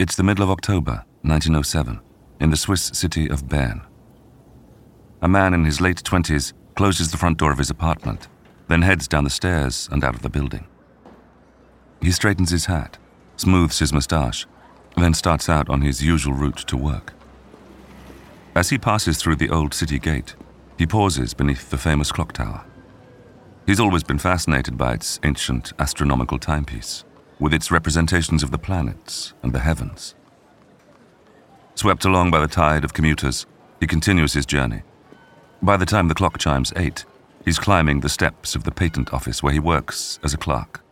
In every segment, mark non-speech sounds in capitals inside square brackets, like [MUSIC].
It's the middle of October, 1907, in the Swiss city of Bern. A man in his late 20s closes the front door of his apartment, then heads down the stairs and out of the building. He straightens his hat, smooths his moustache, then starts out on his usual route to work. As he passes through the old city gate, he pauses beneath the famous clock tower. He's always been fascinated by its ancient astronomical timepiece with its representations of the planets and the heavens. Swept along by the tide of commuters, he continues his journey. By the time the clock chimes eight, he's climbing the steps of the patent office where he works as a clerk.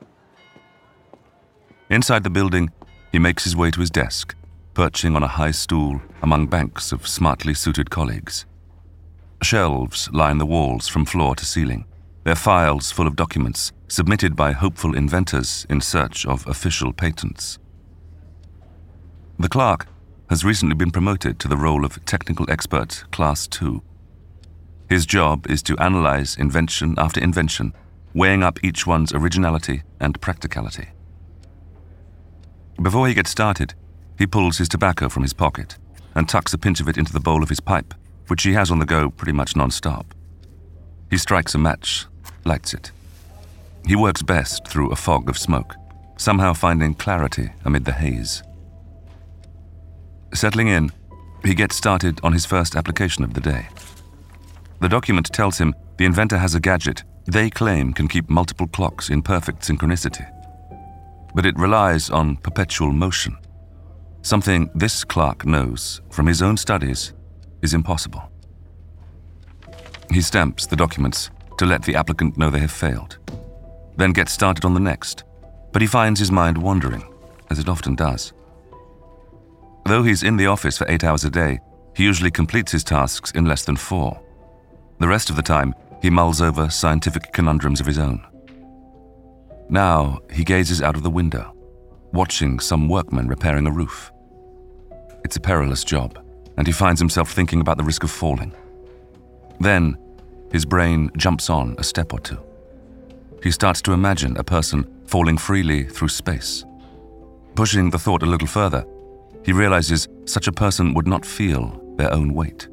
Inside the building, he makes his way to his desk, perching on a high stool among banks of smartly suited colleagues. Shelves line the walls from floor to ceiling, their files full of documents submitted by hopeful inventors in search of official patents. The clerk has recently been promoted to the role of Technical Expert Class 2. His job is to analyze invention after invention, weighing up each one's originality and practicality. Before he gets started, he pulls his tobacco from his pocket and tucks a pinch of it into the bowl of his pipe, which he has on the go pretty much non stop. He strikes a match, lights it. He works best through a fog of smoke, somehow finding clarity amid the haze. Settling in, he gets started on his first application of the day. The document tells him the inventor has a gadget they claim can keep multiple clocks in perfect synchronicity. But it relies on perpetual motion, something this clerk knows from his own studies is impossible. He stamps the documents to let the applicant know they have failed then gets started on the next, but he finds his mind wandering, as it often does. Though he's in the office for eight hours a day, he usually completes his tasks in less than four. The rest of the time, he mulls over scientific conundrums of his own. Now, he gazes out of the window, watching some workmen repairing a roof. It's a perilous job, and he finds himself thinking about the risk of falling. Then, his brain jumps on a step or two he starts to imagine a person falling freely through space. Pushing the thought a little further, he realizes such a person would not feel their own weight.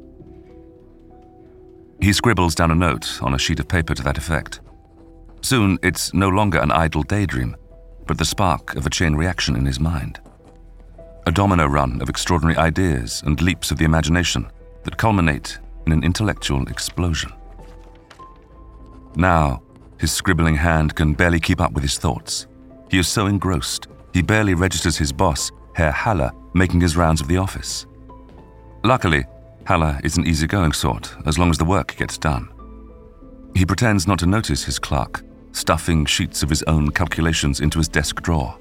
He scribbles down a note on a sheet of paper to that effect. Soon, it's no longer an idle daydream, but the spark of a chain reaction in his mind. A domino run of extraordinary ideas and leaps of the imagination that culminate in an intellectual explosion. Now, his scribbling hand can barely keep up with his thoughts. He is so engrossed, he barely registers his boss, Herr Haller, making his rounds of the office. Luckily, Haller is an easygoing sort, as long as the work gets done. He pretends not to notice his clerk, stuffing sheets of his own calculations into his desk drawer,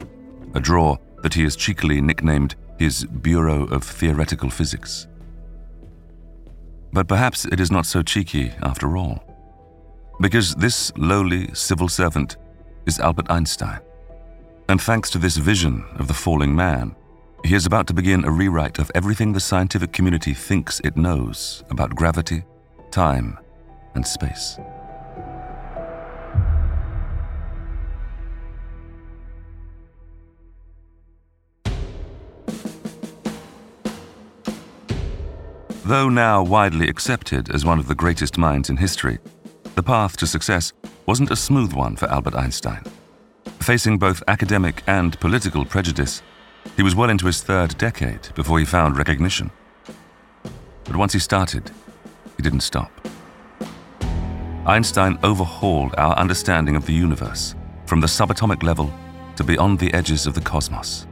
a drawer that he has cheekily nicknamed his Bureau of Theoretical Physics. But perhaps it is not so cheeky after all because this lowly civil servant is Albert Einstein. And thanks to this vision of the falling man, he is about to begin a rewrite of everything the scientific community thinks it knows about gravity, time, and space. Though now widely accepted as one of the greatest minds in history, the path to success wasn't a smooth one for Albert Einstein. Facing both academic and political prejudice, he was well into his third decade before he found recognition. But once he started, he didn't stop. Einstein overhauled our understanding of the universe from the subatomic level to beyond the edges of the cosmos.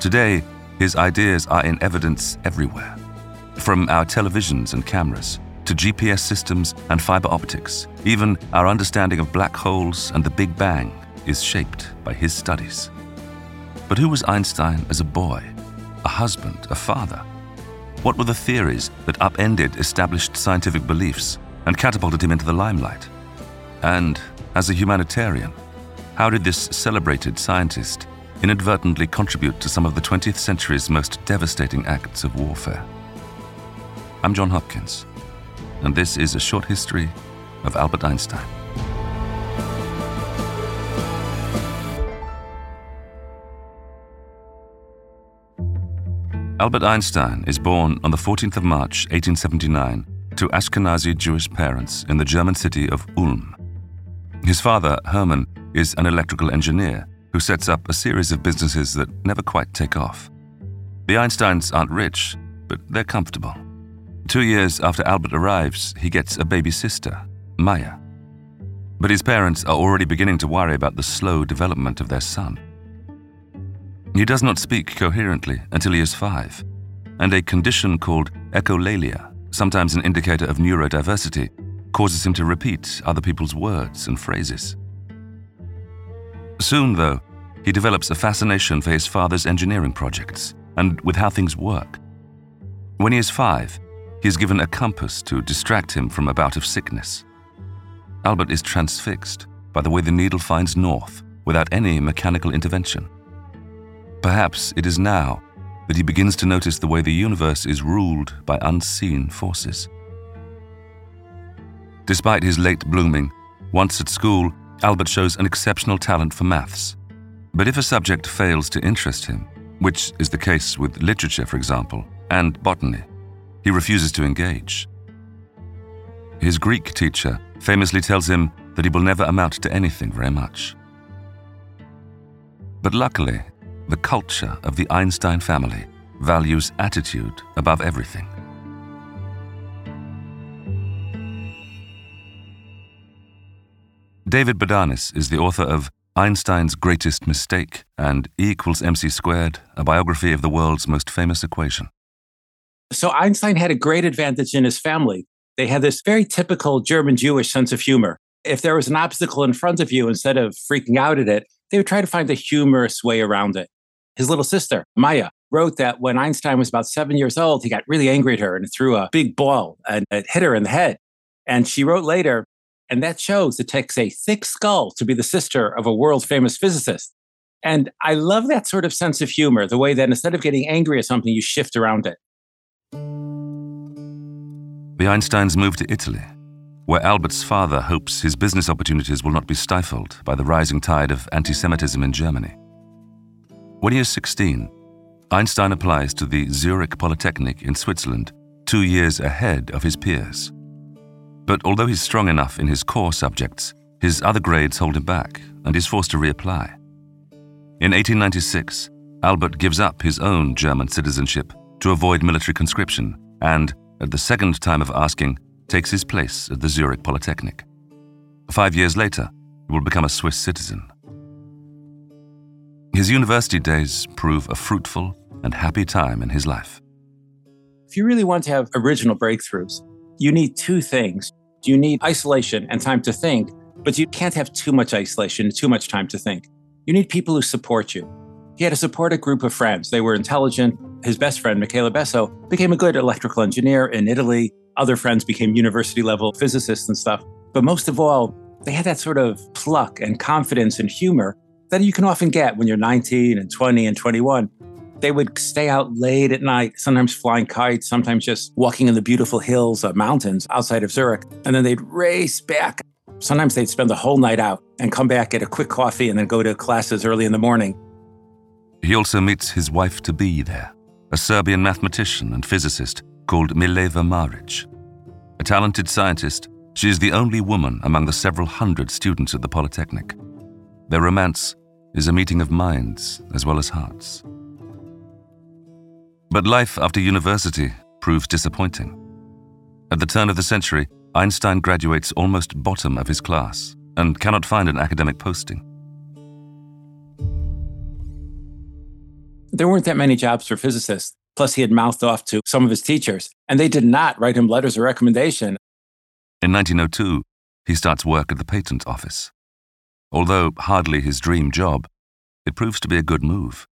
Today, his ideas are in evidence everywhere, from our televisions and cameras to GPS systems and fiber optics. Even our understanding of black holes and the Big Bang is shaped by his studies. But who was Einstein as a boy a husband, a father? What were the theories that upended established scientific beliefs and catapulted him into the limelight? And, as a humanitarian, how did this celebrated scientist inadvertently contribute to some of the 20th century's most devastating acts of warfare? I'm John Hopkins, and this is a short history of Albert Einstein. Albert Einstein is born on the 14th of March 1879 to Ashkenazi Jewish parents in the German city of Ulm. His father, Hermann, is an electrical engineer who sets up a series of businesses that never quite take off. The Einsteins aren't rich, but they're comfortable. Two years after Albert arrives, he gets a baby sister, Maya. But his parents are already beginning to worry about the slow development of their son. He does not speak coherently until he is five, and a condition called echolalia, sometimes an indicator of neurodiversity, causes him to repeat other people's words and phrases. Soon, though, he develops a fascination for his father's engineering projects and with how things work. When he is five, he is given a compass to distract him from a bout of sickness. Albert is transfixed by the way the needle finds north without any mechanical intervention. Perhaps it is now that he begins to notice the way the universe is ruled by unseen forces. Despite his late blooming, once at school, Albert shows an exceptional talent for maths. But if a subject fails to interest him, which is the case with literature, for example, and botany, he refuses to engage. His Greek teacher famously tells him that he will never amount to anything very much. But luckily, the culture of the Einstein family values attitude above everything. David Bodanis is the author of Einstein's Greatest Mistake and E equals mc squared, a biography of the world's most famous equation. So Einstein had a great advantage in his family. They had this very typical German Jewish sense of humor. If there was an obstacle in front of you, instead of freaking out at it, they would try to find a humorous way around it. His little sister, Maya, wrote that when Einstein was about seven years old, he got really angry at her and threw a big ball and it hit her in the head. And she wrote later, and that shows it takes a thick skull to be the sister of a world famous physicist. And I love that sort of sense of humor, the way that instead of getting angry at something, you shift around it. The Einsteins move to Italy, where Albert's father hopes his business opportunities will not be stifled by the rising tide of anti Semitism in Germany. When he is 16, Einstein applies to the Zurich Polytechnic in Switzerland two years ahead of his peers. But although he's strong enough in his core subjects, his other grades hold him back and he's forced to reapply. In 1896, Albert gives up his own German citizenship to avoid military conscription and, at the second time of asking, takes his place at the Zurich Polytechnic. Five years later, he will become a Swiss citizen. His university days prove a fruitful and happy time in his life. If you really want to have original breakthroughs, you need two things. You need isolation and time to think, but you can't have too much isolation too much time to think. You need people who support you. He had a supportive group of friends. They were intelligent. His best friend, Michele Besso, became a good electrical engineer in Italy. Other friends became university level physicists and stuff. But most of all, they had that sort of pluck and confidence and humor that you can often get when you're 19 and 20 and 21. They would stay out late at night, sometimes flying kites, sometimes just walking in the beautiful hills of mountains outside of Zurich. And then they'd race back. Sometimes they'd spend the whole night out and come back, get a quick coffee, and then go to classes early in the morning. He also meets his wife to be there, a Serbian mathematician and physicist called Mileva Maric. A talented scientist, she is the only woman among the several hundred students at the Polytechnic. Their romance is a meeting of minds as well as hearts. But life after university proves disappointing. At the turn of the century, Einstein graduates almost bottom of his class and cannot find an academic posting. There weren't that many jobs for physicists. Plus, he had mouthed off to some of his teachers, and they did not write him letters of recommendation. In 1902, he starts work at the patent office. Although hardly his dream job, it proves to be a good move.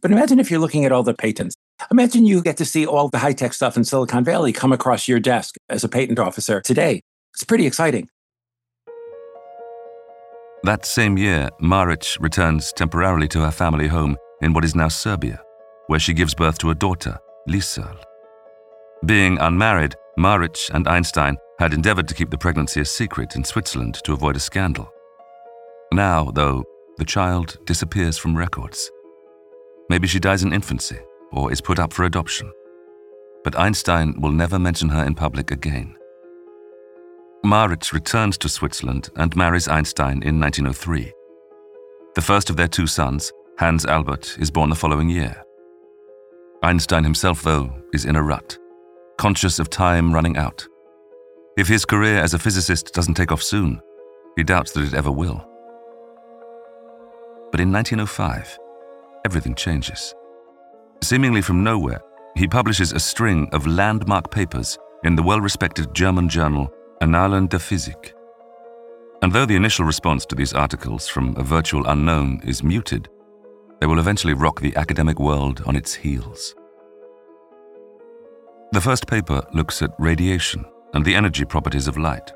But imagine if you're looking at all the patents. Imagine you get to see all the high tech stuff in Silicon Valley come across your desk as a patent officer today. It's pretty exciting. That same year, Maric returns temporarily to her family home in what is now Serbia, where she gives birth to a daughter, Liesel. Being unmarried, Maric and Einstein had endeavored to keep the pregnancy a secret in Switzerland to avoid a scandal. Now, though, the child disappears from records. Maybe she dies in infancy or is put up for adoption. But Einstein will never mention her in public again. Maric returns to Switzerland and marries Einstein in 1903. The first of their two sons, Hans Albert, is born the following year. Einstein himself, though, is in a rut, conscious of time running out. If his career as a physicist doesn't take off soon, he doubts that it ever will. But in 1905, everything changes. Seemingly from nowhere, he publishes a string of landmark papers in the well respected German journal Annalen der Physik. And though the initial response to these articles from a virtual unknown is muted, they will eventually rock the academic world on its heels. The first paper looks at radiation and the energy properties of light.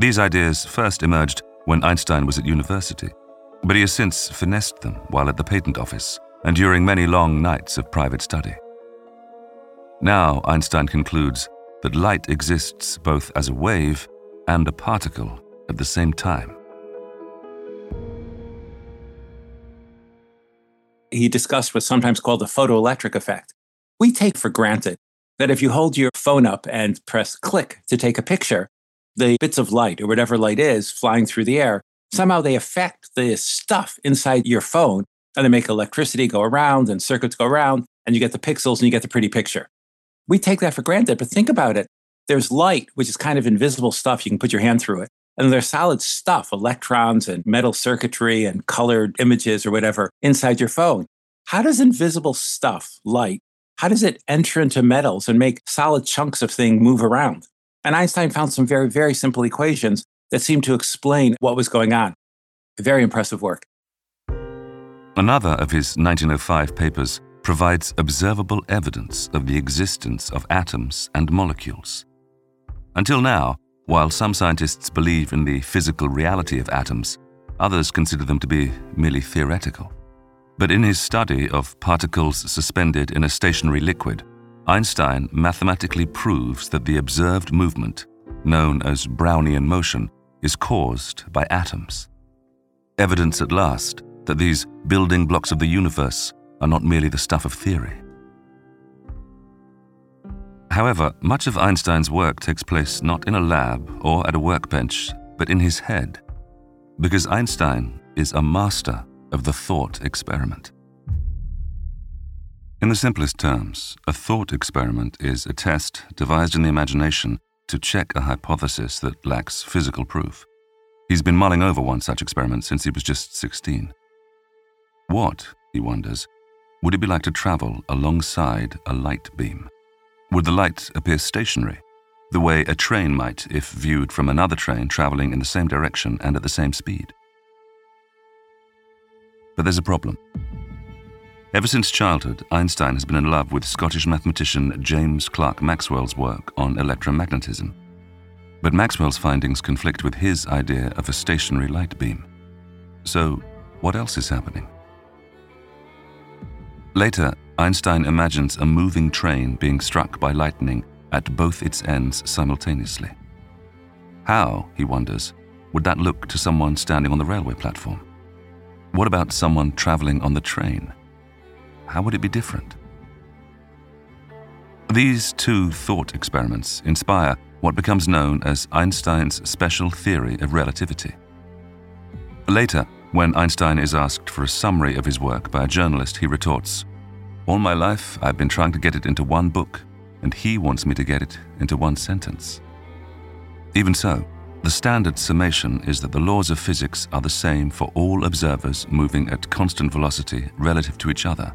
These ideas first emerged when Einstein was at university, but he has since finessed them while at the patent office and during many long nights of private study. Now, Einstein concludes that light exists both as a wave and a particle at the same time. He discussed what's sometimes called the photoelectric effect. We take for granted that if you hold your phone up and press click to take a picture, the bits of light or whatever light is flying through the air, somehow they affect the stuff inside your phone and they make electricity go around and circuits go around and you get the pixels and you get the pretty picture. We take that for granted, but think about it. There's light, which is kind of invisible stuff. You can put your hand through it. And there's solid stuff, electrons and metal circuitry and colored images or whatever inside your phone. How does invisible stuff, light, how does it enter into metals and make solid chunks of thing move around? And Einstein found some very, very simple equations that seemed to explain what was going on. Very impressive work. Another of his 1905 papers provides observable evidence of the existence of atoms and molecules. Until now, while some scientists believe in the physical reality of atoms, others consider them to be merely theoretical. But in his study of particles suspended in a stationary liquid, Einstein mathematically proves that the observed movement, known as Brownian motion, is caused by atoms. Evidence at last that these building blocks of the universe are not merely the stuff of theory. However, much of Einstein's work takes place not in a lab or at a workbench, but in his head, because Einstein is a master of the thought experiment. In the simplest terms, a thought experiment is a test devised in the imagination to check a hypothesis that lacks physical proof. He's been mulling over one such experiment since he was just 16. What, he wonders, would it be like to travel alongside a light beam? Would the light appear stationary, the way a train might if viewed from another train traveling in the same direction and at the same speed? But there's a problem. Ever since childhood, Einstein has been in love with Scottish mathematician James Clerk Maxwell's work on electromagnetism. But Maxwell's findings conflict with his idea of a stationary light beam. So, what else is happening? Later, Einstein imagines a moving train being struck by lightning at both its ends simultaneously. How, he wonders, would that look to someone standing on the railway platform? What about someone traveling on the train? How would it be different? These two thought experiments inspire what becomes known as Einstein's special theory of relativity. Later, when Einstein is asked for a summary of his work by a journalist, he retorts, All my life, I've been trying to get it into one book, and he wants me to get it into one sentence. Even so, the standard summation is that the laws of physics are the same for all observers moving at constant velocity relative to each other,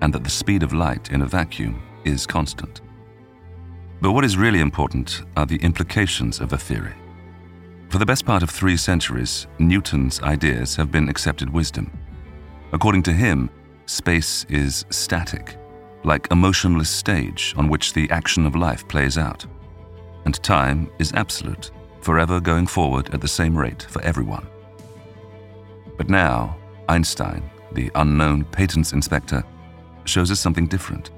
and that the speed of light in a vacuum is constant. But what is really important are the implications of a theory. For the best part of three centuries, Newton's ideas have been accepted wisdom. According to him, space is static, like a motionless stage on which the action of life plays out. And time is absolute, forever going forward at the same rate for everyone. But now, Einstein, the unknown patents inspector, shows us something different.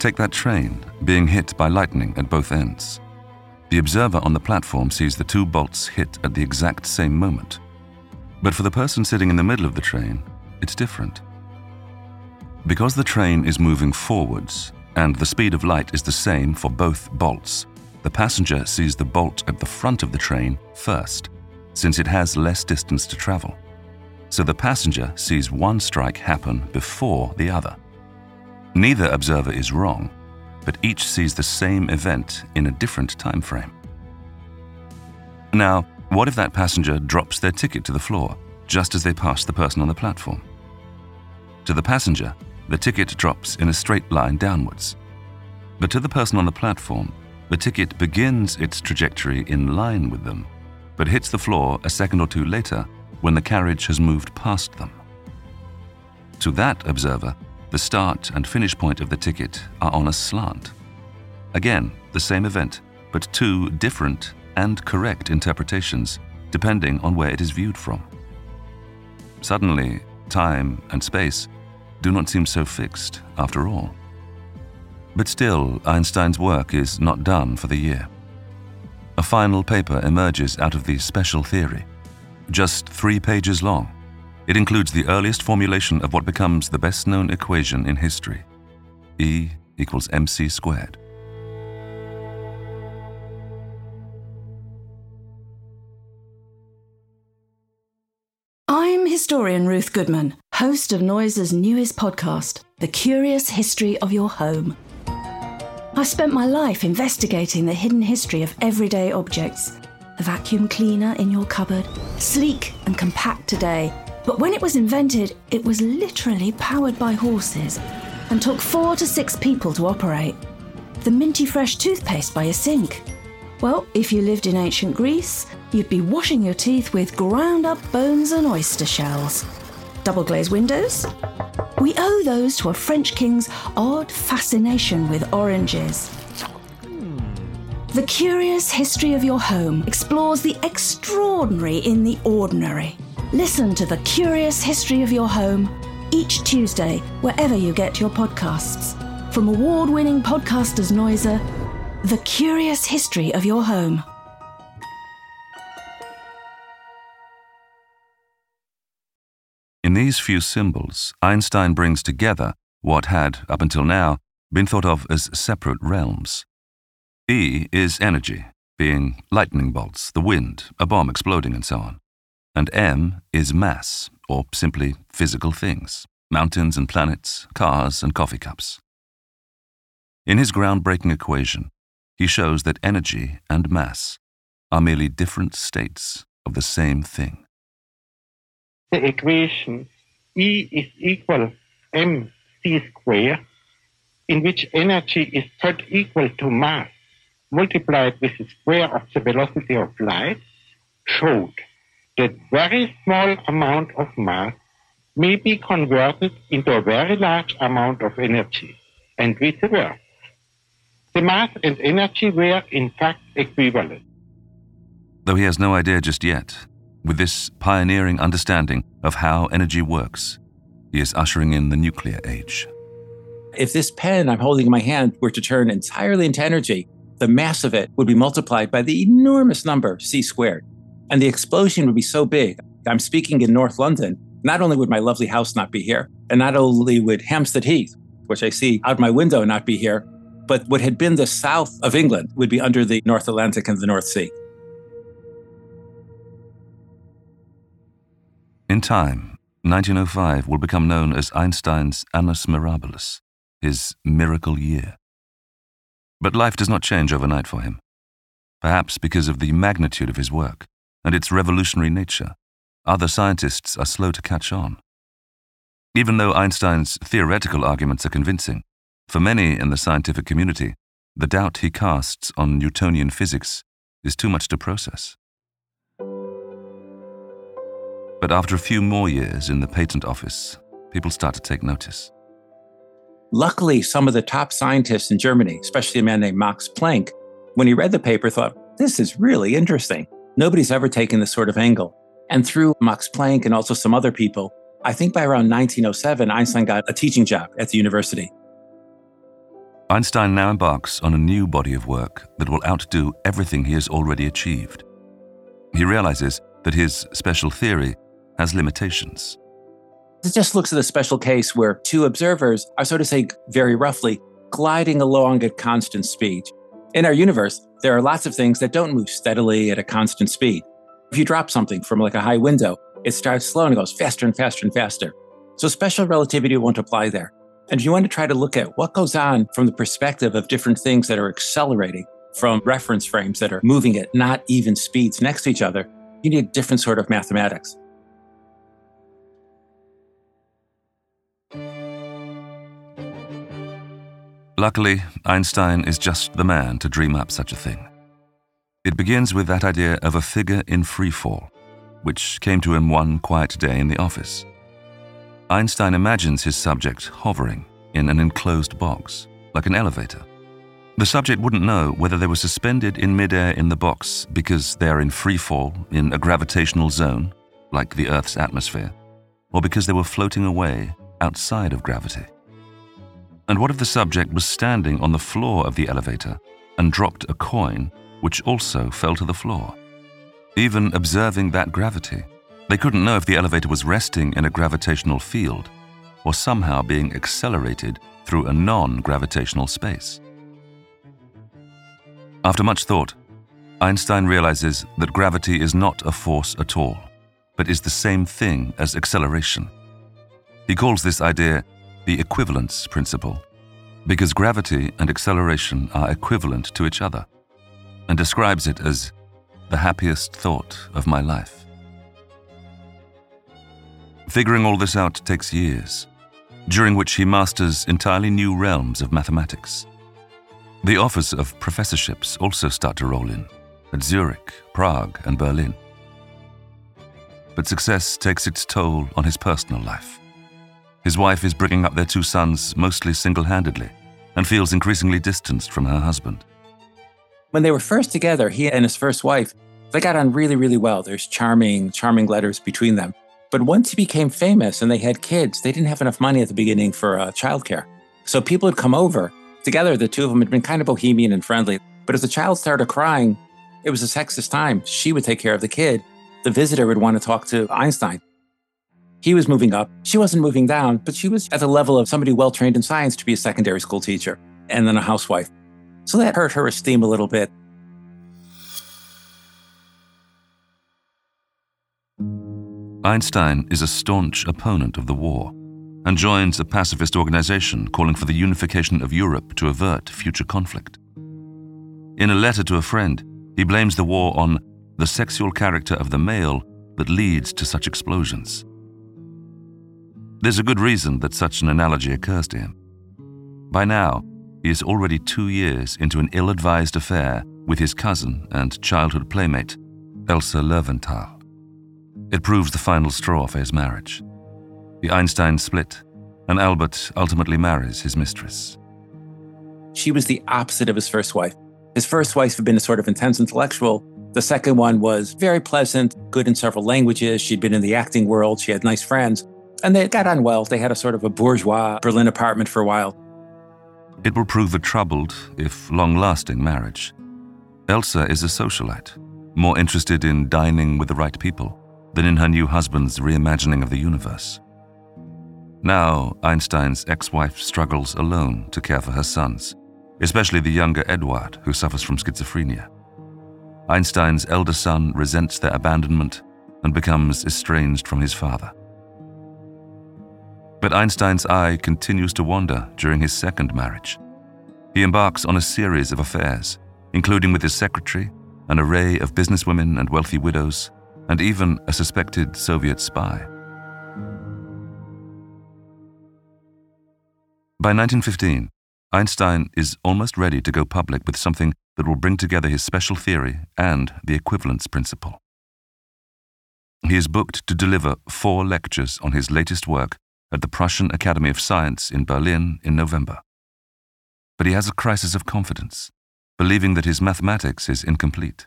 Take that train being hit by lightning at both ends. The observer on the platform sees the two bolts hit at the exact same moment. But for the person sitting in the middle of the train, it's different. Because the train is moving forwards and the speed of light is the same for both bolts, the passenger sees the bolt at the front of the train first, since it has less distance to travel. So the passenger sees one strike happen before the other. Neither observer is wrong, but each sees the same event in a different time frame. Now, what if that passenger drops their ticket to the floor just as they pass the person on the platform? To the passenger, the ticket drops in a straight line downwards. But to the person on the platform, the ticket begins its trajectory in line with them, but hits the floor a second or two later when the carriage has moved past them. To that observer, the start and finish point of the ticket are on a slant. Again, the same event, but two different and correct interpretations depending on where it is viewed from. Suddenly, time and space do not seem so fixed after all. But still, Einstein's work is not done for the year. A final paper emerges out of the special theory, just three pages long. It includes the earliest formulation of what becomes the best known equation in history E equals mc squared. I'm historian Ruth Goodman, host of Noiser's newest podcast, The Curious History of Your Home. I've spent my life investigating the hidden history of everyday objects. The vacuum cleaner in your cupboard, sleek and compact today, but when it was invented, it was literally powered by horses and took four to six people to operate. The minty fresh toothpaste by a sink. Well, if you lived in ancient Greece, you'd be washing your teeth with ground up bones and oyster shells. Double glazed windows? We owe those to a French king's odd fascination with oranges. The Curious History of Your Home explores the extraordinary in the ordinary. Listen to The Curious History of Your Home each Tuesday, wherever you get your podcasts. From award winning podcasters Noiser, The Curious History of Your Home. In these few symbols, Einstein brings together what had, up until now, been thought of as separate realms. E is energy, being lightning bolts, the wind, a bomb exploding, and so on. And M is mass, or simply physical things mountains and planets, cars and coffee cups. In his groundbreaking equation, he shows that energy and mass are merely different states of the same thing. The equation E is equal mc square, in which energy is put equal to mass multiplied with the square of the velocity of light, showed that very small amount of mass may be converted into a very large amount of energy, and vice versa. The mass and energy were in fact equivalent. Though he has no idea just yet, with this pioneering understanding of how energy works, he is ushering in the nuclear age. If this pen I'm holding in my hand were to turn entirely into energy, the mass of it would be multiplied by the enormous number c squared. And the explosion would be so big. I'm speaking in North London. Not only would my lovely house not be here, and not only would Hampstead Heath, which I see out my window, not be here, but what had been the south of England would be under the North Atlantic and the North Sea. In time, 1905 will become known as Einstein's Annus Mirabilis, his miracle year. But life does not change overnight for him. Perhaps because of the magnitude of his work and its revolutionary nature, other scientists are slow to catch on. Even though Einstein's theoretical arguments are convincing, for many in the scientific community, the doubt he casts on Newtonian physics is too much to process. But after a few more years in the patent office, people start to take notice. Luckily, some of the top scientists in Germany, especially a man named Max Planck, when he read the paper, thought, this is really interesting. Nobody's ever taken this sort of angle. And through Max Planck and also some other people, I think by around 1907, Einstein got a teaching job at the university. Einstein now embarks on a new body of work that will outdo everything he has already achieved. He realizes that his special theory has limitations. It just looks at a special case where two observers are, so to say, very roughly, gliding along at constant speed. In our universe, there are lots of things that don't move steadily at a constant speed. If you drop something from like a high window, it starts slow and goes faster and faster and faster. So special relativity won't apply there. And if you want to try to look at what goes on from the perspective of different things that are accelerating from reference frames that are moving at not even speeds next to each other, you need a different sort of mathematics. Luckily, Einstein is just the man to dream up such a thing. It begins with that idea of a figure in free fall, which came to him one quiet day in the office. Einstein imagines his subject hovering in an enclosed box, like an elevator. The subject wouldn't know whether they were suspended in midair in the box because they are in free fall in a gravitational zone, like the Earth's atmosphere, or because they were floating away outside of gravity. And what if the subject was standing on the floor of the elevator and dropped a coin which also fell to the floor? Even observing that gravity, they couldn't know if the elevator was resting in a gravitational field or somehow being accelerated through a non gravitational space. After much thought, Einstein realizes that gravity is not a force at all, but is the same thing as acceleration. He calls this idea the equivalence principle, because gravity and acceleration are equivalent to each other, and describes it as the happiest thought of my life. Figuring all this out takes years, during which he masters entirely new realms of mathematics. The offers of professorships also start to roll in at Zurich, Prague, and Berlin. But success takes its toll on his personal life. His wife is bringing up their two sons mostly single handedly and feels increasingly distanced from her husband. When they were first together, he and his first wife, they got on really, really well. There's charming, charming letters between them. But once he became famous and they had kids, they didn't have enough money at the beginning for uh, childcare. So people would come over. Together, the two of them had been kind of bohemian and friendly. But as the child started crying, it was a sexist time. She would take care of the kid. The visitor would want to talk to Einstein. He was moving up. She wasn't moving down, but she was at the level of somebody well trained in science to be a secondary school teacher and then a housewife. So that hurt her esteem a little bit. Einstein is a staunch opponent of the war and joins a pacifist organization calling for the unification of Europe to avert future conflict. In a letter to a friend, he blames the war on the sexual character of the male that leads to such explosions. There's a good reason that such an analogy occurs to him. By now, he is already two years into an ill advised affair with his cousin and childhood playmate, Elsa Löwenthal. It proves the final straw for his marriage. The Einsteins split, and Albert ultimately marries his mistress. She was the opposite of his first wife. His first wife had been a sort of intense intellectual. The second one was very pleasant, good in several languages. She'd been in the acting world, she had nice friends. And they got on well. They had a sort of a bourgeois Berlin apartment for a while. It will prove a troubled, if long lasting, marriage. Elsa is a socialite, more interested in dining with the right people than in her new husband's reimagining of the universe. Now, Einstein's ex wife struggles alone to care for her sons, especially the younger Eduard, who suffers from schizophrenia. Einstein's elder son resents their abandonment and becomes estranged from his father. But Einstein's eye continues to wander during his second marriage. He embarks on a series of affairs, including with his secretary, an array of businesswomen and wealthy widows, and even a suspected Soviet spy. By 1915, Einstein is almost ready to go public with something that will bring together his special theory and the equivalence principle. He is booked to deliver four lectures on his latest work at the Prussian Academy of Science in Berlin in November. But he has a crisis of confidence, believing that his mathematics is incomplete.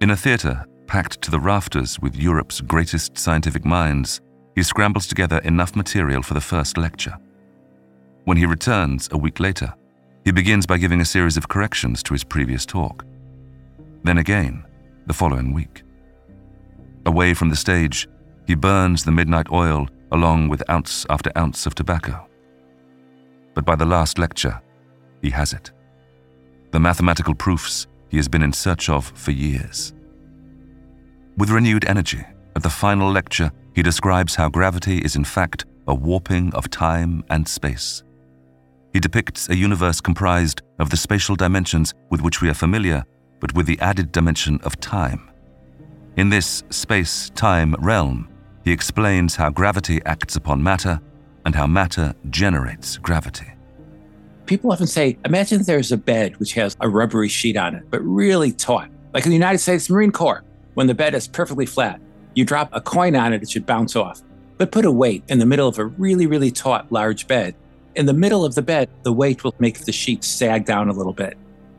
In a theatre packed to the rafters with Europe's greatest scientific minds, he scrambles together enough material for the first lecture. When he returns a week later, he begins by giving a series of corrections to his previous talk. Then again, the following week. Away from the stage, he burns the midnight oil along with ounce after ounce of tobacco. But by the last lecture, he has it. The mathematical proofs he has been in search of for years. With renewed energy, at the final lecture, he describes how gravity is in fact a warping of time and space. He depicts a universe comprised of the spatial dimensions with which we are familiar, but with the added dimension of time. In this space time realm, he explains how gravity acts upon matter and how matter generates gravity. People often say, imagine there's a bed which has a rubbery sheet on it, but really taut, like in the United States Marine Corps, when the bed is perfectly flat. You drop a coin on it, it should bounce off. But put a weight in the middle of a really, really taut, large bed. In the middle of the bed, the weight will make the sheet sag down a little bit.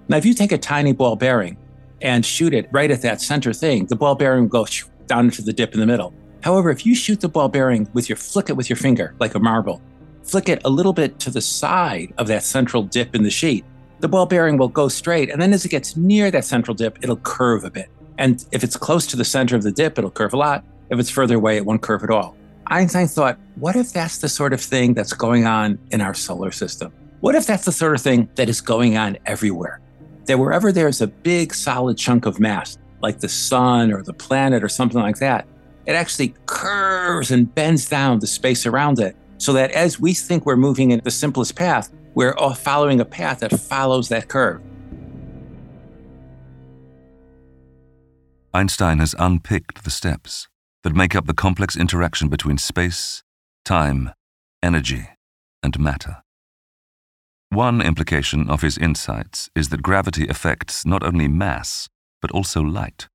Now, if you take a tiny ball bearing and shoot it right at that center thing, the ball bearing will go down into the dip in the middle. However, if you shoot the ball bearing with your flick it with your finger like a marble, flick it a little bit to the side of that central dip in the sheet, the ball bearing will go straight. And then as it gets near that central dip, it'll curve a bit. And if it's close to the center of the dip, it'll curve a lot. If it's further away, it won't curve at all. Einstein thought, what if that's the sort of thing that's going on in our solar system? What if that's the sort of thing that is going on everywhere? that wherever there's a big solid chunk of mass, like the sun or the planet or something like that, it actually curves and bends down the space around it. So that as we think we're moving in the simplest path, we're following a path that follows that curve. Einstein has unpicked the steps that make up the complex interaction between space, time, energy, and matter. One implication of his insights is that gravity affects not only mass, but also light.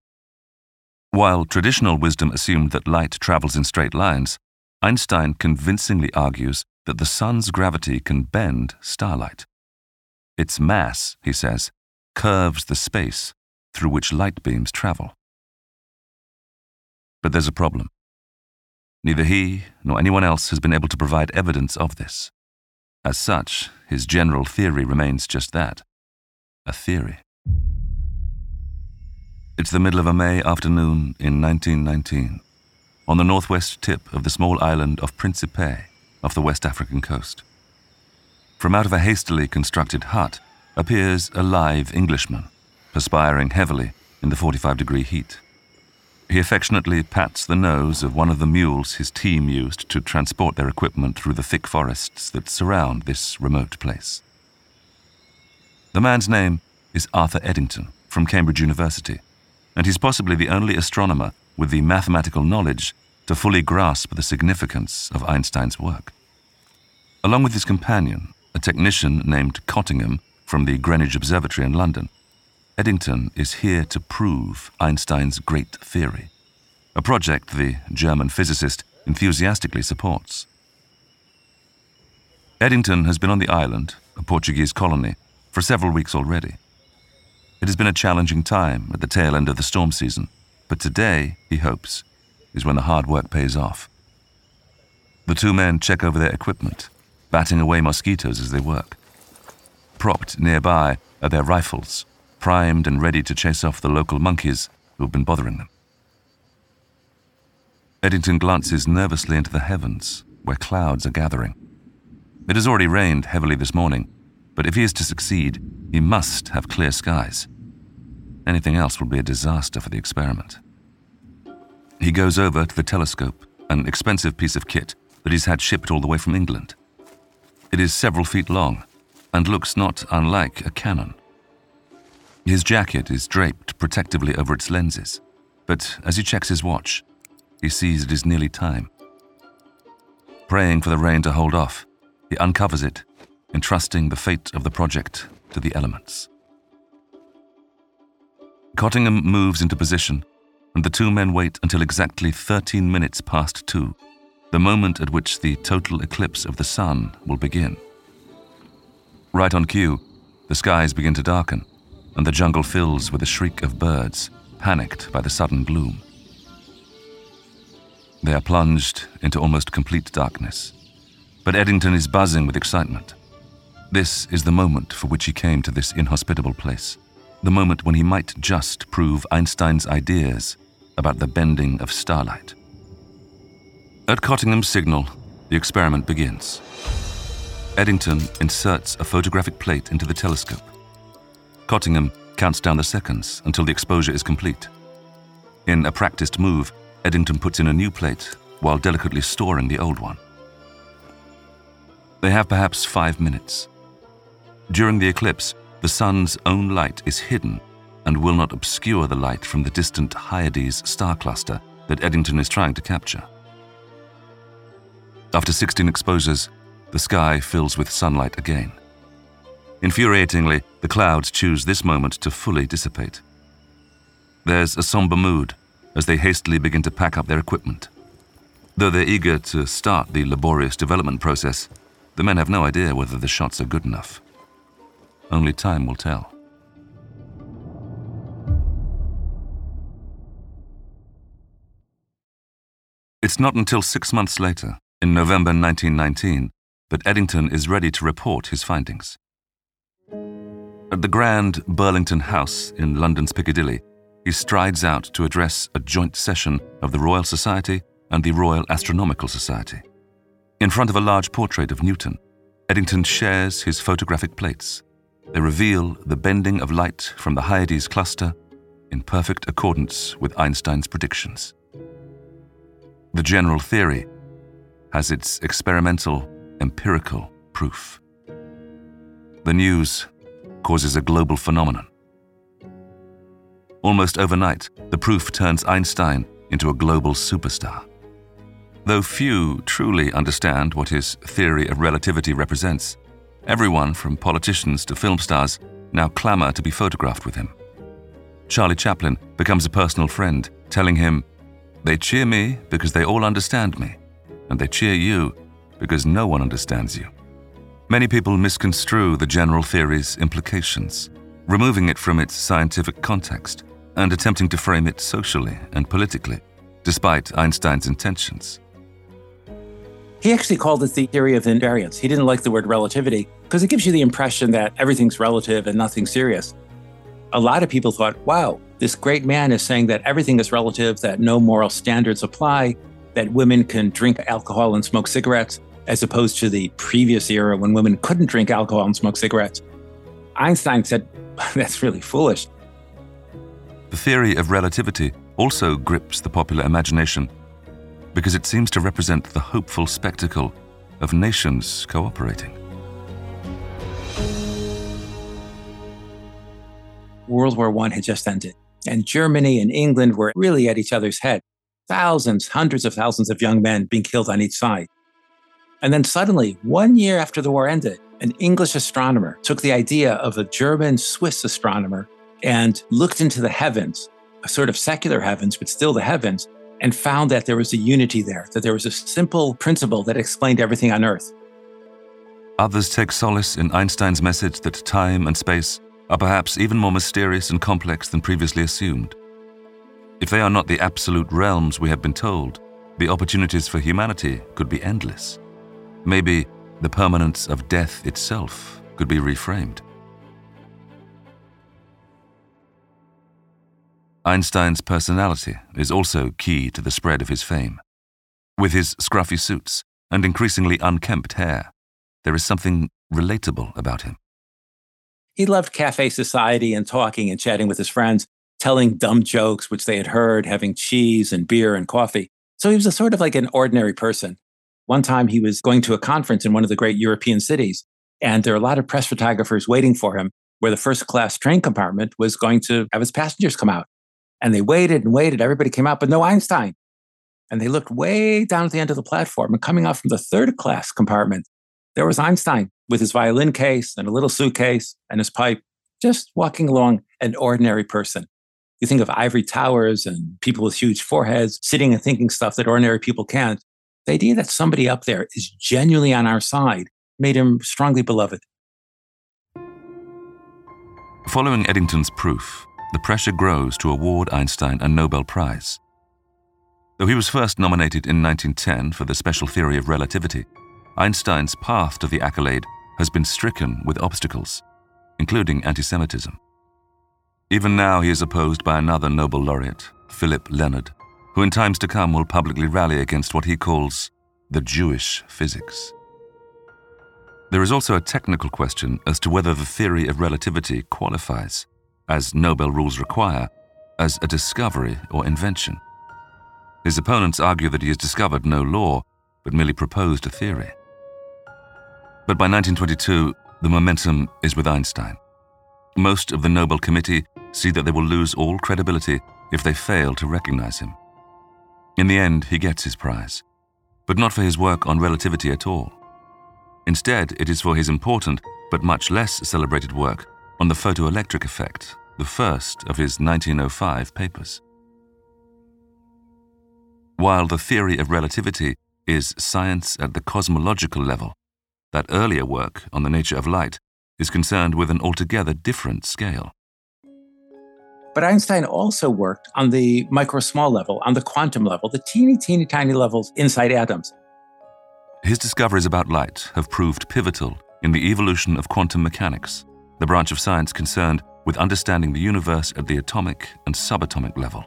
While traditional wisdom assumed that light travels in straight lines, Einstein convincingly argues that the sun's gravity can bend starlight. Its mass, he says, curves the space through which light beams travel. But there's a problem. Neither he nor anyone else has been able to provide evidence of this. As such, his general theory remains just that a theory. It's the middle of a May afternoon in 1919, on the northwest tip of the small island of Principe off the West African coast. From out of a hastily constructed hut appears a live Englishman, perspiring heavily in the 45 degree heat. He affectionately pats the nose of one of the mules his team used to transport their equipment through the thick forests that surround this remote place. The man's name is Arthur Eddington from Cambridge University, and he's possibly the only astronomer with the mathematical knowledge to fully grasp the significance of Einstein's work. Along with his companion, a technician named Cottingham from the Greenwich Observatory in London, Eddington is here to prove Einstein's great theory, a project the German physicist enthusiastically supports. Eddington has been on the island, a Portuguese colony, for several weeks already. It has been a challenging time at the tail end of the storm season, but today, he hopes, is when the hard work pays off. The two men check over their equipment, batting away mosquitoes as they work. Propped nearby are their rifles, primed and ready to chase off the local monkeys who have been bothering them. Eddington glances nervously into the heavens, where clouds are gathering. It has already rained heavily this morning, but if he is to succeed, he must have clear skies. Anything else will be a disaster for the experiment. He goes over to the telescope, an expensive piece of kit that he's had shipped all the way from England. It is several feet long and looks not unlike a cannon. His jacket is draped protectively over its lenses, but as he checks his watch, he sees it is nearly time. Praying for the rain to hold off, he uncovers it, entrusting the fate of the project to the elements. Cottingham moves into position, and the two men wait until exactly 13 minutes past two the moment at which the total eclipse of the sun will begin. Right on cue, the skies begin to darken, and the jungle fills with the shriek of birds, panicked by the sudden gloom. They are plunged into almost complete darkness. But Eddington is buzzing with excitement. This is the moment for which he came to this inhospitable place, the moment when he might just prove Einstein's ideas about the bending of starlight. At Cottingham's signal, the experiment begins. Eddington inserts a photographic plate into the telescope. Cottingham counts down the seconds until the exposure is complete. In a practiced move, Eddington puts in a new plate while delicately storing the old one. They have perhaps five minutes. During the eclipse, the sun's own light is hidden and will not obscure the light from the distant Hyades star cluster that Eddington is trying to capture. After 16 exposures, the sky fills with sunlight again. Infuriatingly, the clouds choose this moment to fully dissipate. There's a somber mood as they hastily begin to pack up their equipment. Though they're eager to start the laborious development process, the men have no idea whether the shots are good enough. Only time will tell. It's not until six months later, in November 1919, that Eddington is ready to report his findings. At the grand Burlington House in London's Piccadilly, he strides out to address a joint session of the Royal Society and the Royal Astronomical Society. In front of a large portrait of Newton, Eddington shares his photographic plates. They reveal the bending of light from the Hyades cluster in perfect accordance with Einstein's predictions. The general theory has its experimental, empirical proof. The news causes a global phenomenon. Almost overnight, the proof turns Einstein into a global superstar. Though few truly understand what his theory of relativity represents, everyone from politicians to film stars now clamor to be photographed with him. Charlie Chaplin becomes a personal friend, telling him, They cheer me because they all understand me, and they cheer you because no one understands you. Many people misconstrue the general theory's implications, removing it from its scientific context and attempting to frame it socially and politically, despite Einstein's intentions. He actually called it the theory of invariance. He didn't like the word relativity because it gives you the impression that everything's relative and nothing serious. A lot of people thought, wow, this great man is saying that everything is relative, that no moral standards apply, that women can drink alcohol and smoke cigarettes, as opposed to the previous era when women couldn't drink alcohol and smoke cigarettes. Einstein said, [LAUGHS] that's really foolish. The theory of relativity also grips the popular imagination because it seems to represent the hopeful spectacle of nations cooperating. World War I had just ended, and Germany and England were really at each other's head. Thousands, hundreds of thousands of young men being killed on each side. And then suddenly, one year after the war ended, an English astronomer took the idea of a German Swiss astronomer and looked into the heavens, a sort of secular heavens, but still the heavens, and found that there was a unity there, that there was a simple principle that explained everything on Earth. Others take solace in Einstein's message that time and space are perhaps even more mysterious and complex than previously assumed. If they are not the absolute realms we have been told, the opportunities for humanity could be endless. Maybe the permanence of death itself could be reframed. Einstein's personality is also key to the spread of his fame. With his scruffy suits and increasingly unkempt hair, there is something relatable about him. He loved cafe society and talking and chatting with his friends, telling dumb jokes which they had heard, having cheese and beer and coffee. So he was a sort of like an ordinary person. One time he was going to a conference in one of the great European cities, and there were a lot of press photographers waiting for him, where the first class train compartment was going to have its passengers come out. And they waited and waited. Everybody came out, but no Einstein. And they looked way down at the end of the platform and coming out from the third class compartment, there was Einstein with his violin case and a little suitcase and his pipe, just walking along an ordinary person. You think of ivory towers and people with huge foreheads sitting and thinking stuff that ordinary people can't. The idea that somebody up there is genuinely on our side made him strongly beloved. Following Eddington's proof, the pressure grows to award Einstein a Nobel Prize. Though he was first nominated in 1910 for the special theory of relativity, Einstein's path to the accolade has been stricken with obstacles, including anti Semitism. Even now, he is opposed by another Nobel laureate, Philip Lenard, who in times to come will publicly rally against what he calls the Jewish physics. There is also a technical question as to whether the theory of relativity qualifies, as Nobel rules require, as a discovery or invention. His opponents argue that he has discovered no law, but merely proposed a theory. But by 1922, the momentum is with Einstein. Most of the Nobel Committee see that they will lose all credibility if they fail to recognize him. In the end, he gets his prize, but not for his work on relativity at all. Instead, it is for his important but much less celebrated work on the photoelectric effect, the first of his 1905 papers. While the theory of relativity is science at the cosmological level, that earlier work on the nature of light is concerned with an altogether different scale. But Einstein also worked on the micro small level, on the quantum level, the teeny, teeny, tiny levels inside atoms. His discoveries about light have proved pivotal in the evolution of quantum mechanics, the branch of science concerned with understanding the universe at the atomic and subatomic level.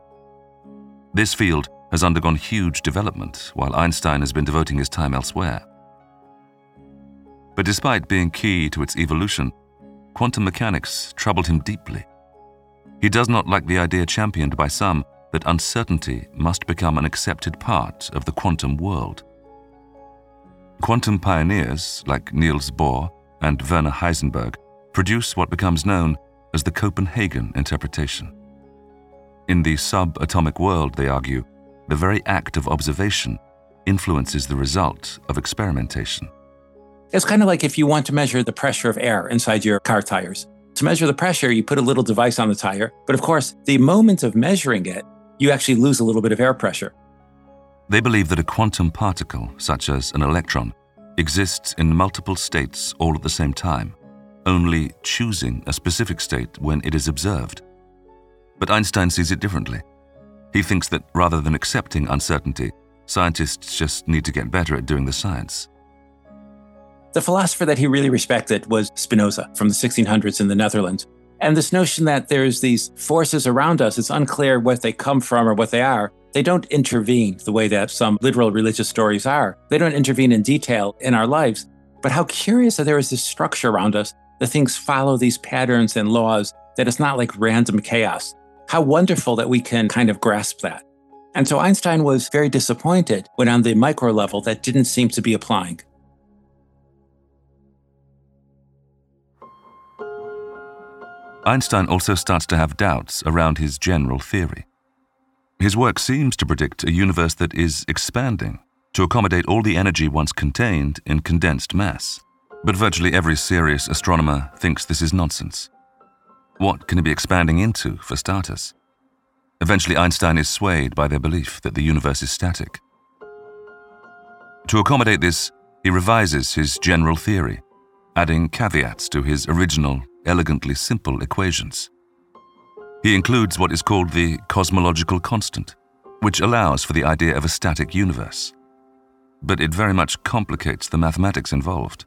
This field has undergone huge development while Einstein has been devoting his time elsewhere. But despite being key to its evolution, quantum mechanics troubled him deeply. He does not like the idea championed by some that uncertainty must become an accepted part of the quantum world. Quantum pioneers like Niels Bohr and Werner Heisenberg produce what becomes known as the Copenhagen interpretation. In the subatomic world, they argue, the very act of observation influences the result of experimentation. It's kind of like if you want to measure the pressure of air inside your car tires. To measure the pressure, you put a little device on the tire, but of course, the moment of measuring it, you actually lose a little bit of air pressure. They believe that a quantum particle, such as an electron, exists in multiple states all at the same time, only choosing a specific state when it is observed. But Einstein sees it differently. He thinks that rather than accepting uncertainty, scientists just need to get better at doing the science. The philosopher that he really respected was Spinoza from the 1600s in the Netherlands. And this notion that there's these forces around us, it's unclear what they come from or what they are. They don't intervene the way that some literal religious stories are. They don't intervene in detail in our lives. But how curious that there is this structure around us, that things follow these patterns and laws, that it's not like random chaos. How wonderful that we can kind of grasp that. And so Einstein was very disappointed when, on the micro level, that didn't seem to be applying. Einstein also starts to have doubts around his general theory. His work seems to predict a universe that is expanding to accommodate all the energy once contained in condensed mass. But virtually every serious astronomer thinks this is nonsense. What can it be expanding into, for starters? Eventually, Einstein is swayed by their belief that the universe is static. To accommodate this, he revises his general theory, adding caveats to his original elegantly simple equations. He includes what is called the cosmological constant, which allows for the idea of a static universe. But it very much complicates the mathematics involved.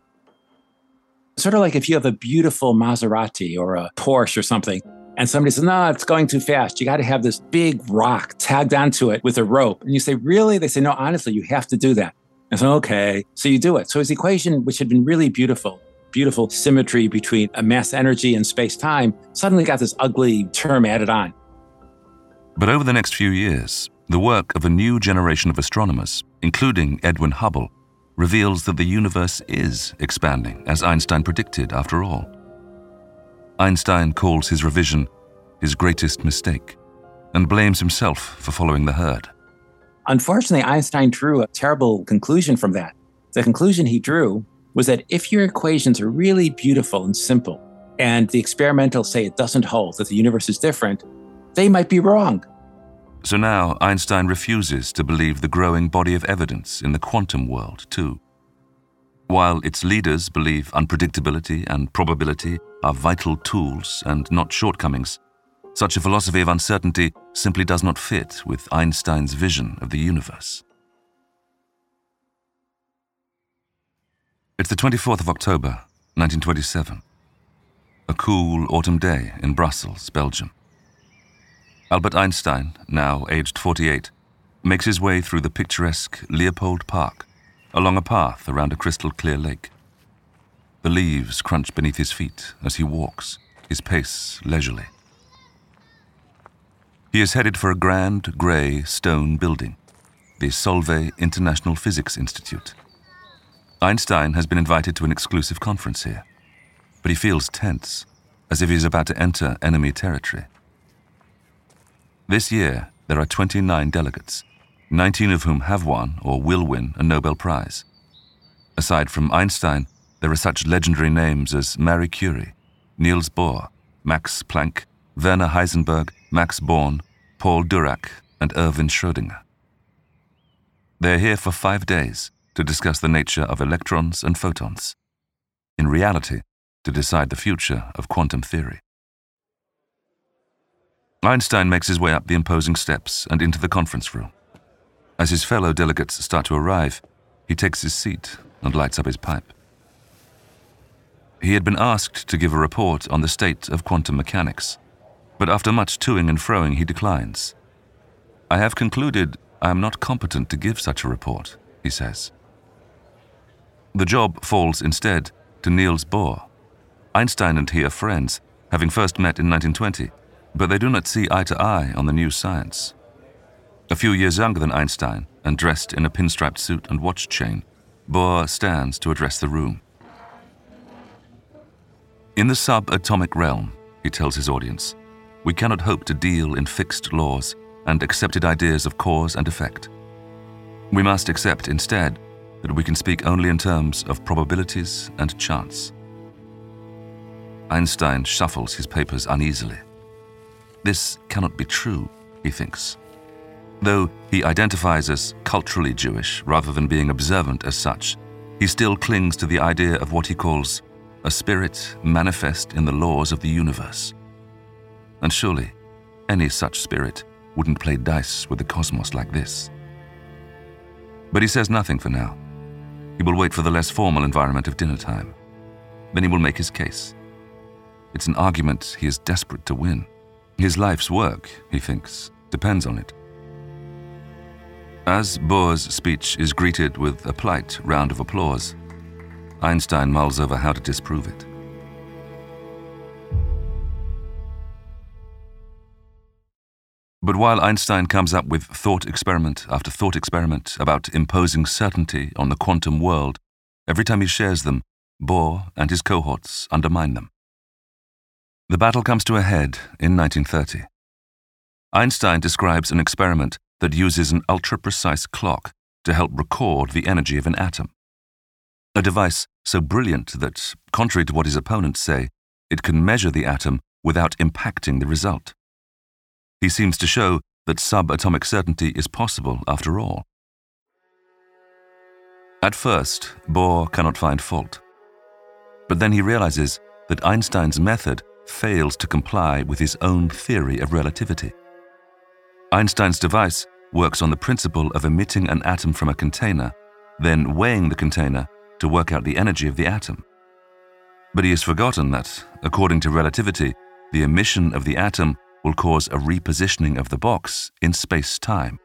Sort of like if you have a beautiful Maserati or a Porsche or something, and somebody says, No, it's going too fast. You got to have this big rock tagged onto it with a rope. And you say, Really? They say, No, honestly, you have to do that. And so, okay. So you do it. So his equation, which had been really beautiful, beautiful symmetry between a mass energy and space time suddenly got this ugly term added on. But over the next few years, the work of a new generation of astronomers, including Edwin Hubble, reveals that the universe is expanding, as Einstein predicted after all. Einstein calls his revision his greatest mistake and blames himself for following the herd. Unfortunately, Einstein drew a terrible conclusion from that. The conclusion he drew was that if your equations are really beautiful and simple, and the experimental say it doesn't hold, that the universe is different, they might be wrong. So now Einstein refuses to believe the growing body of evidence in the quantum world, too. While its leaders believe unpredictability and probability are vital tools and not shortcomings, such a philosophy of uncertainty simply does not fit with Einstein's vision of the universe. It's the 24th of October, 1927. A cool autumn day in Brussels, Belgium. Albert Einstein, now aged 48, makes his way through the picturesque Leopold Park along a path around a crystal clear lake. The leaves crunch beneath his feet as he walks, his pace leisurely. He is headed for a grand grey stone building, the Solvay International Physics Institute. Einstein has been invited to an exclusive conference here, but he feels tense, as if he is about to enter enemy territory. This year, there are 29 delegates, 19 of whom have won or will win a Nobel Prize. Aside from Einstein, there are such legendary names as Marie Curie, Niels Bohr, Max Planck, Werner Heisenberg, Max Born, Paul Dirac, and Erwin Schrödinger. They are here for five days to discuss the nature of electrons and photons. In reality, to decide the future of quantum theory. Einstein makes his way up the imposing steps and into the conference room. As his fellow delegates start to arrive, he takes his seat and lights up his pipe. He had been asked to give a report on the state of quantum mechanics, but after much toing and froing, he declines. I have concluded I am not competent to give such a report, he says. The job falls instead to Niels Bohr. Einstein and he are friends, having first met in 1920, but they do not see eye to eye on the new science. A few years younger than Einstein and dressed in a pinstriped suit and watch chain, Bohr stands to address the room. In the subatomic realm, he tells his audience, we cannot hope to deal in fixed laws and accepted ideas of cause and effect. We must accept instead that we can speak only in terms of probabilities and chance. Einstein shuffles his papers uneasily. This cannot be true, he thinks. Though he identifies as culturally Jewish rather than being observant as such, he still clings to the idea of what he calls a spirit manifest in the laws of the universe. And surely, any such spirit wouldn't play dice with the cosmos like this. But he says nothing for now. He will wait for the less formal environment of dinner time. Then he will make his case. It's an argument he is desperate to win. His life's work, he thinks, depends on it. As Bohr's speech is greeted with a polite round of applause, Einstein mulls over how to disprove it. But while Einstein comes up with thought experiment after thought experiment about imposing certainty on the quantum world, every time he shares them, Bohr and his cohorts undermine them. The battle comes to a head in 1930. Einstein describes an experiment that uses an ultra precise clock to help record the energy of an atom. A device so brilliant that, contrary to what his opponents say, it can measure the atom without impacting the result. He seems to show that subatomic certainty is possible after all. At first, Bohr cannot find fault. But then he realizes that Einstein's method fails to comply with his own theory of relativity. Einstein's device works on the principle of emitting an atom from a container, then weighing the container to work out the energy of the atom. But he has forgotten that, according to relativity, the emission of the atom will cause a repositioning of the box in space time,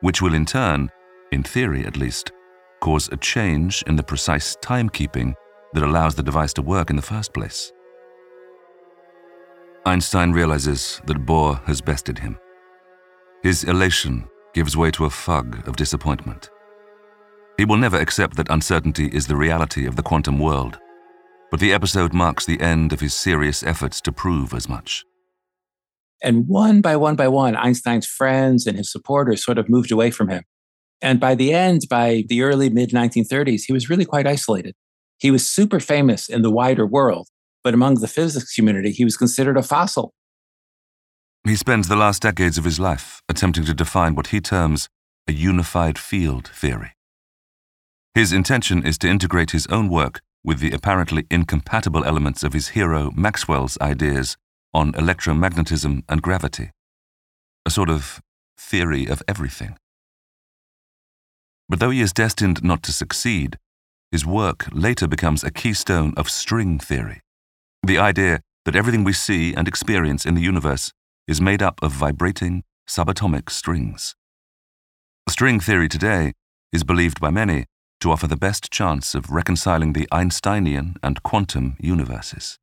which will in turn, in theory at least, cause a change in the precise timekeeping that allows the device to work in the first place. Einstein realizes that Bohr has bested him. His elation gives way to a fug of disappointment. He will never accept that uncertainty is the reality of the quantum world, but the episode marks the end of his serious efforts to prove as much. And one by one by one, Einstein's friends and his supporters sort of moved away from him. And by the end, by the early mid 1930s, he was really quite isolated. He was super famous in the wider world, but among the physics community, he was considered a fossil. He spends the last decades of his life attempting to define what he terms a unified field theory. His intention is to integrate his own work with the apparently incompatible elements of his hero Maxwell's ideas on electromagnetism and gravity, a sort of theory of everything. But though he is destined not to succeed, his work later becomes a keystone of string theory, the idea that everything we see and experience in the universe is made up of vibrating subatomic strings. String theory today is believed by many to offer the best chance of reconciling the Einsteinian and quantum universes.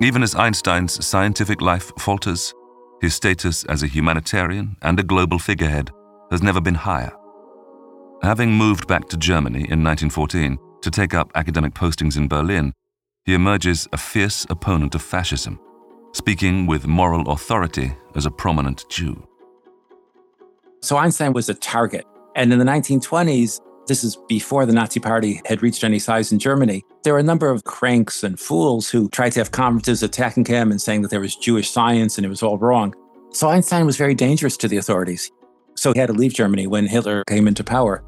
Even as Einstein's scientific life falters, his status as a humanitarian and a global figurehead has never been higher. Having moved back to Germany in 1914 to take up academic postings in Berlin, he emerges a fierce opponent of fascism, speaking with moral authority as a prominent Jew. So Einstein was a target. And in the 1920s, this is before the Nazi Party had reached any size in Germany. There were a number of cranks and fools who tried to have conferences attacking him and saying that there was Jewish science and it was all wrong. So Einstein was very dangerous to the authorities. So he had to leave Germany when Hitler came into power.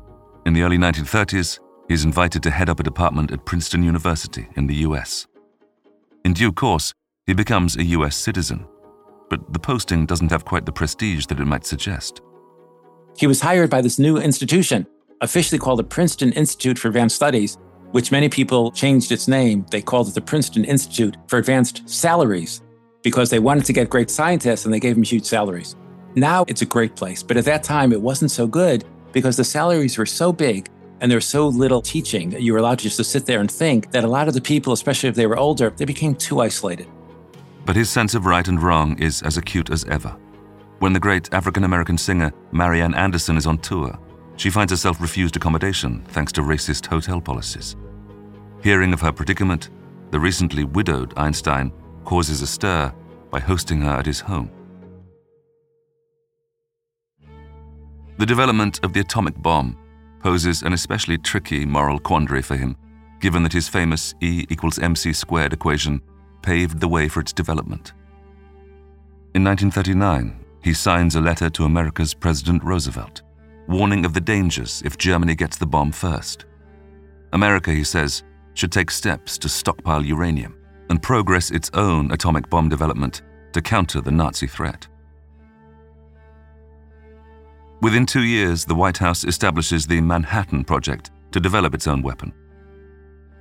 In the early 1930s, he is invited to head up a department at Princeton University in the US. In due course, he becomes a US citizen, but the posting doesn't have quite the prestige that it might suggest. He was hired by this new institution, officially called the Princeton Institute for Advanced Studies, which many people changed its name. They called it the Princeton Institute for Advanced Salaries because they wanted to get great scientists and they gave them huge salaries. Now it's a great place, but at that time it wasn't so good because the salaries were so big and there was so little teaching that you were allowed to just to sit there and think that a lot of the people, especially if they were older, they became too isolated. But his sense of right and wrong is as acute as ever. When the great African American singer Marian Anderson is on tour, she finds herself refused accommodation thanks to racist hotel policies. Hearing of her predicament, the recently widowed Einstein causes a stir by hosting her at his home. The development of the atomic bomb poses an especially tricky moral quandary for him, given that his famous E equals mc squared equation paved the way for its development. In 1939, he signs a letter to America's President Roosevelt, warning of the dangers if Germany gets the bomb first. America, he says, should take steps to stockpile uranium and progress its own atomic bomb development to counter the Nazi threat. Within two years, the White House establishes the Manhattan Project to develop its own weapon.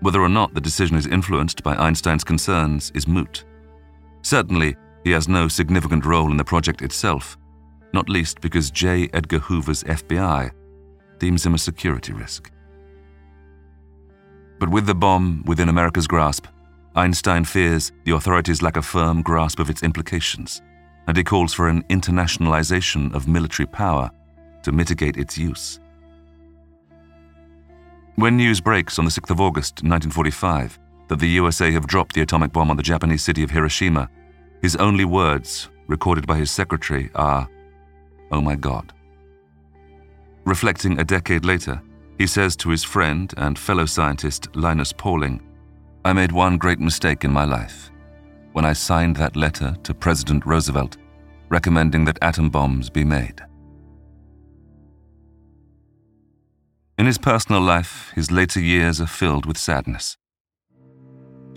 Whether or not the decision is influenced by Einstein's concerns is moot. Certainly, he has no significant role in the project itself, not least because J. Edgar Hoover's FBI deems him a security risk. But with the bomb within America's grasp, Einstein fears the authorities lack a firm grasp of its implications, and he calls for an internationalization of military power to mitigate its use. When news breaks on the 6th of August 1945 that the USA have dropped the atomic bomb on the Japanese city of Hiroshima, his only words, recorded by his secretary, are, Oh my God. Reflecting a decade later, he says to his friend and fellow scientist Linus Pauling, I made one great mistake in my life when I signed that letter to President Roosevelt recommending that atom bombs be made. In his personal life, his later years are filled with sadness.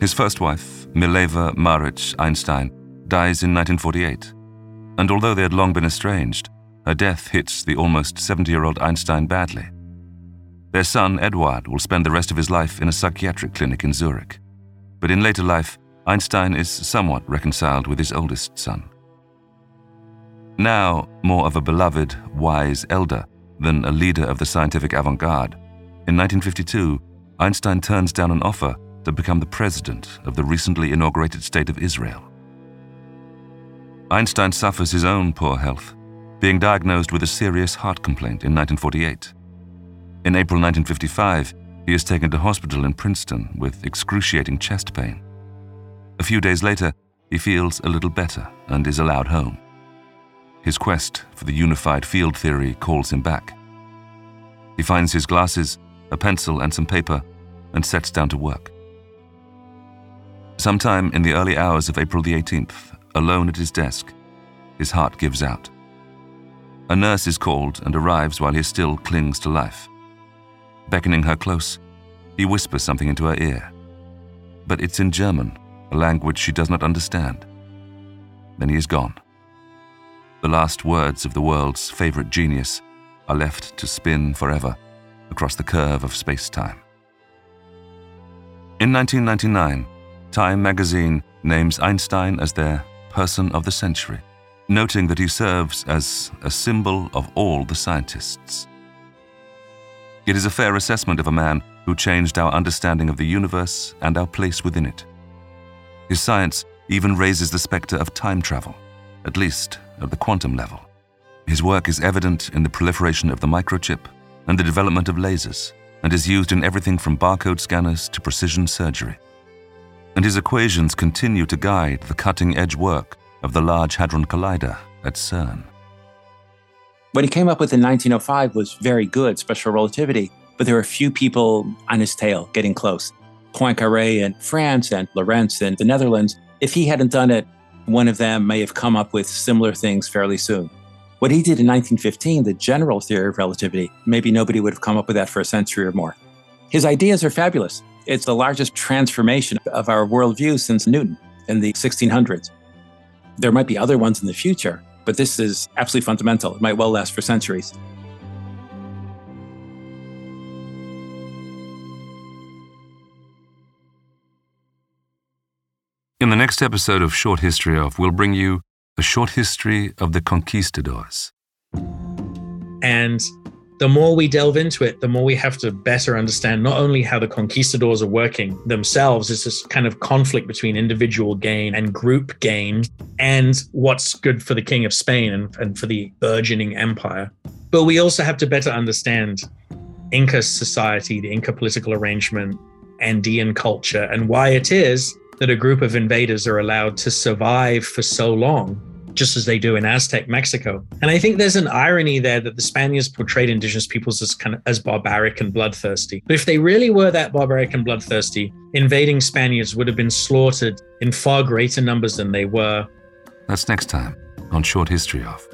His first wife, Mileva Maric Einstein, dies in 1948, and although they had long been estranged, her death hits the almost 70 year old Einstein badly. Their son, Eduard, will spend the rest of his life in a psychiatric clinic in Zurich. But in later life, Einstein is somewhat reconciled with his oldest son. Now, more of a beloved, wise elder, than a leader of the scientific avant garde, in 1952, Einstein turns down an offer to become the president of the recently inaugurated State of Israel. Einstein suffers his own poor health, being diagnosed with a serious heart complaint in 1948. In April 1955, he is taken to hospital in Princeton with excruciating chest pain. A few days later, he feels a little better and is allowed home. His quest for the unified field theory calls him back. He finds his glasses, a pencil, and some paper, and sets down to work. Sometime in the early hours of April the 18th, alone at his desk, his heart gives out. A nurse is called and arrives while he still clings to life. Beckoning her close, he whispers something into her ear. But it's in German, a language she does not understand. Then he is gone. The last words of the world's favorite genius are left to spin forever across the curve of space time. In 1999, Time magazine names Einstein as their Person of the Century, noting that he serves as a symbol of all the scientists. It is a fair assessment of a man who changed our understanding of the universe and our place within it. His science even raises the specter of time travel, at least at the quantum level. His work is evident in the proliferation of the microchip and the development of lasers, and is used in everything from barcode scanners to precision surgery. And his equations continue to guide the cutting edge work of the Large Hadron Collider at CERN. What he came up with in 1905 was very good, special relativity, but there were a few people on his tail getting close. Poincaré in France and Lorentz in the Netherlands. If he hadn't done it, one of them may have come up with similar things fairly soon. What he did in 1915, the general theory of relativity, maybe nobody would have come up with that for a century or more. His ideas are fabulous. It's the largest transformation of our worldview since Newton in the 1600s. There might be other ones in the future, but this is absolutely fundamental. It might well last for centuries. The next episode of Short History of, we'll bring you a short history of the conquistadors. And the more we delve into it, the more we have to better understand not only how the conquistadors are working themselves, it's this kind of conflict between individual gain and group gain, and what's good for the King of Spain and, and for the burgeoning empire. But we also have to better understand Inca society, the Inca political arrangement, Andean culture, and why it is that a group of invaders are allowed to survive for so long, just as they do in Aztec Mexico. And I think there's an irony there that the Spaniards portrayed indigenous peoples as kind of as barbaric and bloodthirsty. But if they really were that barbaric and bloodthirsty, invading Spaniards would have been slaughtered in far greater numbers than they were. That's next time on Short History of.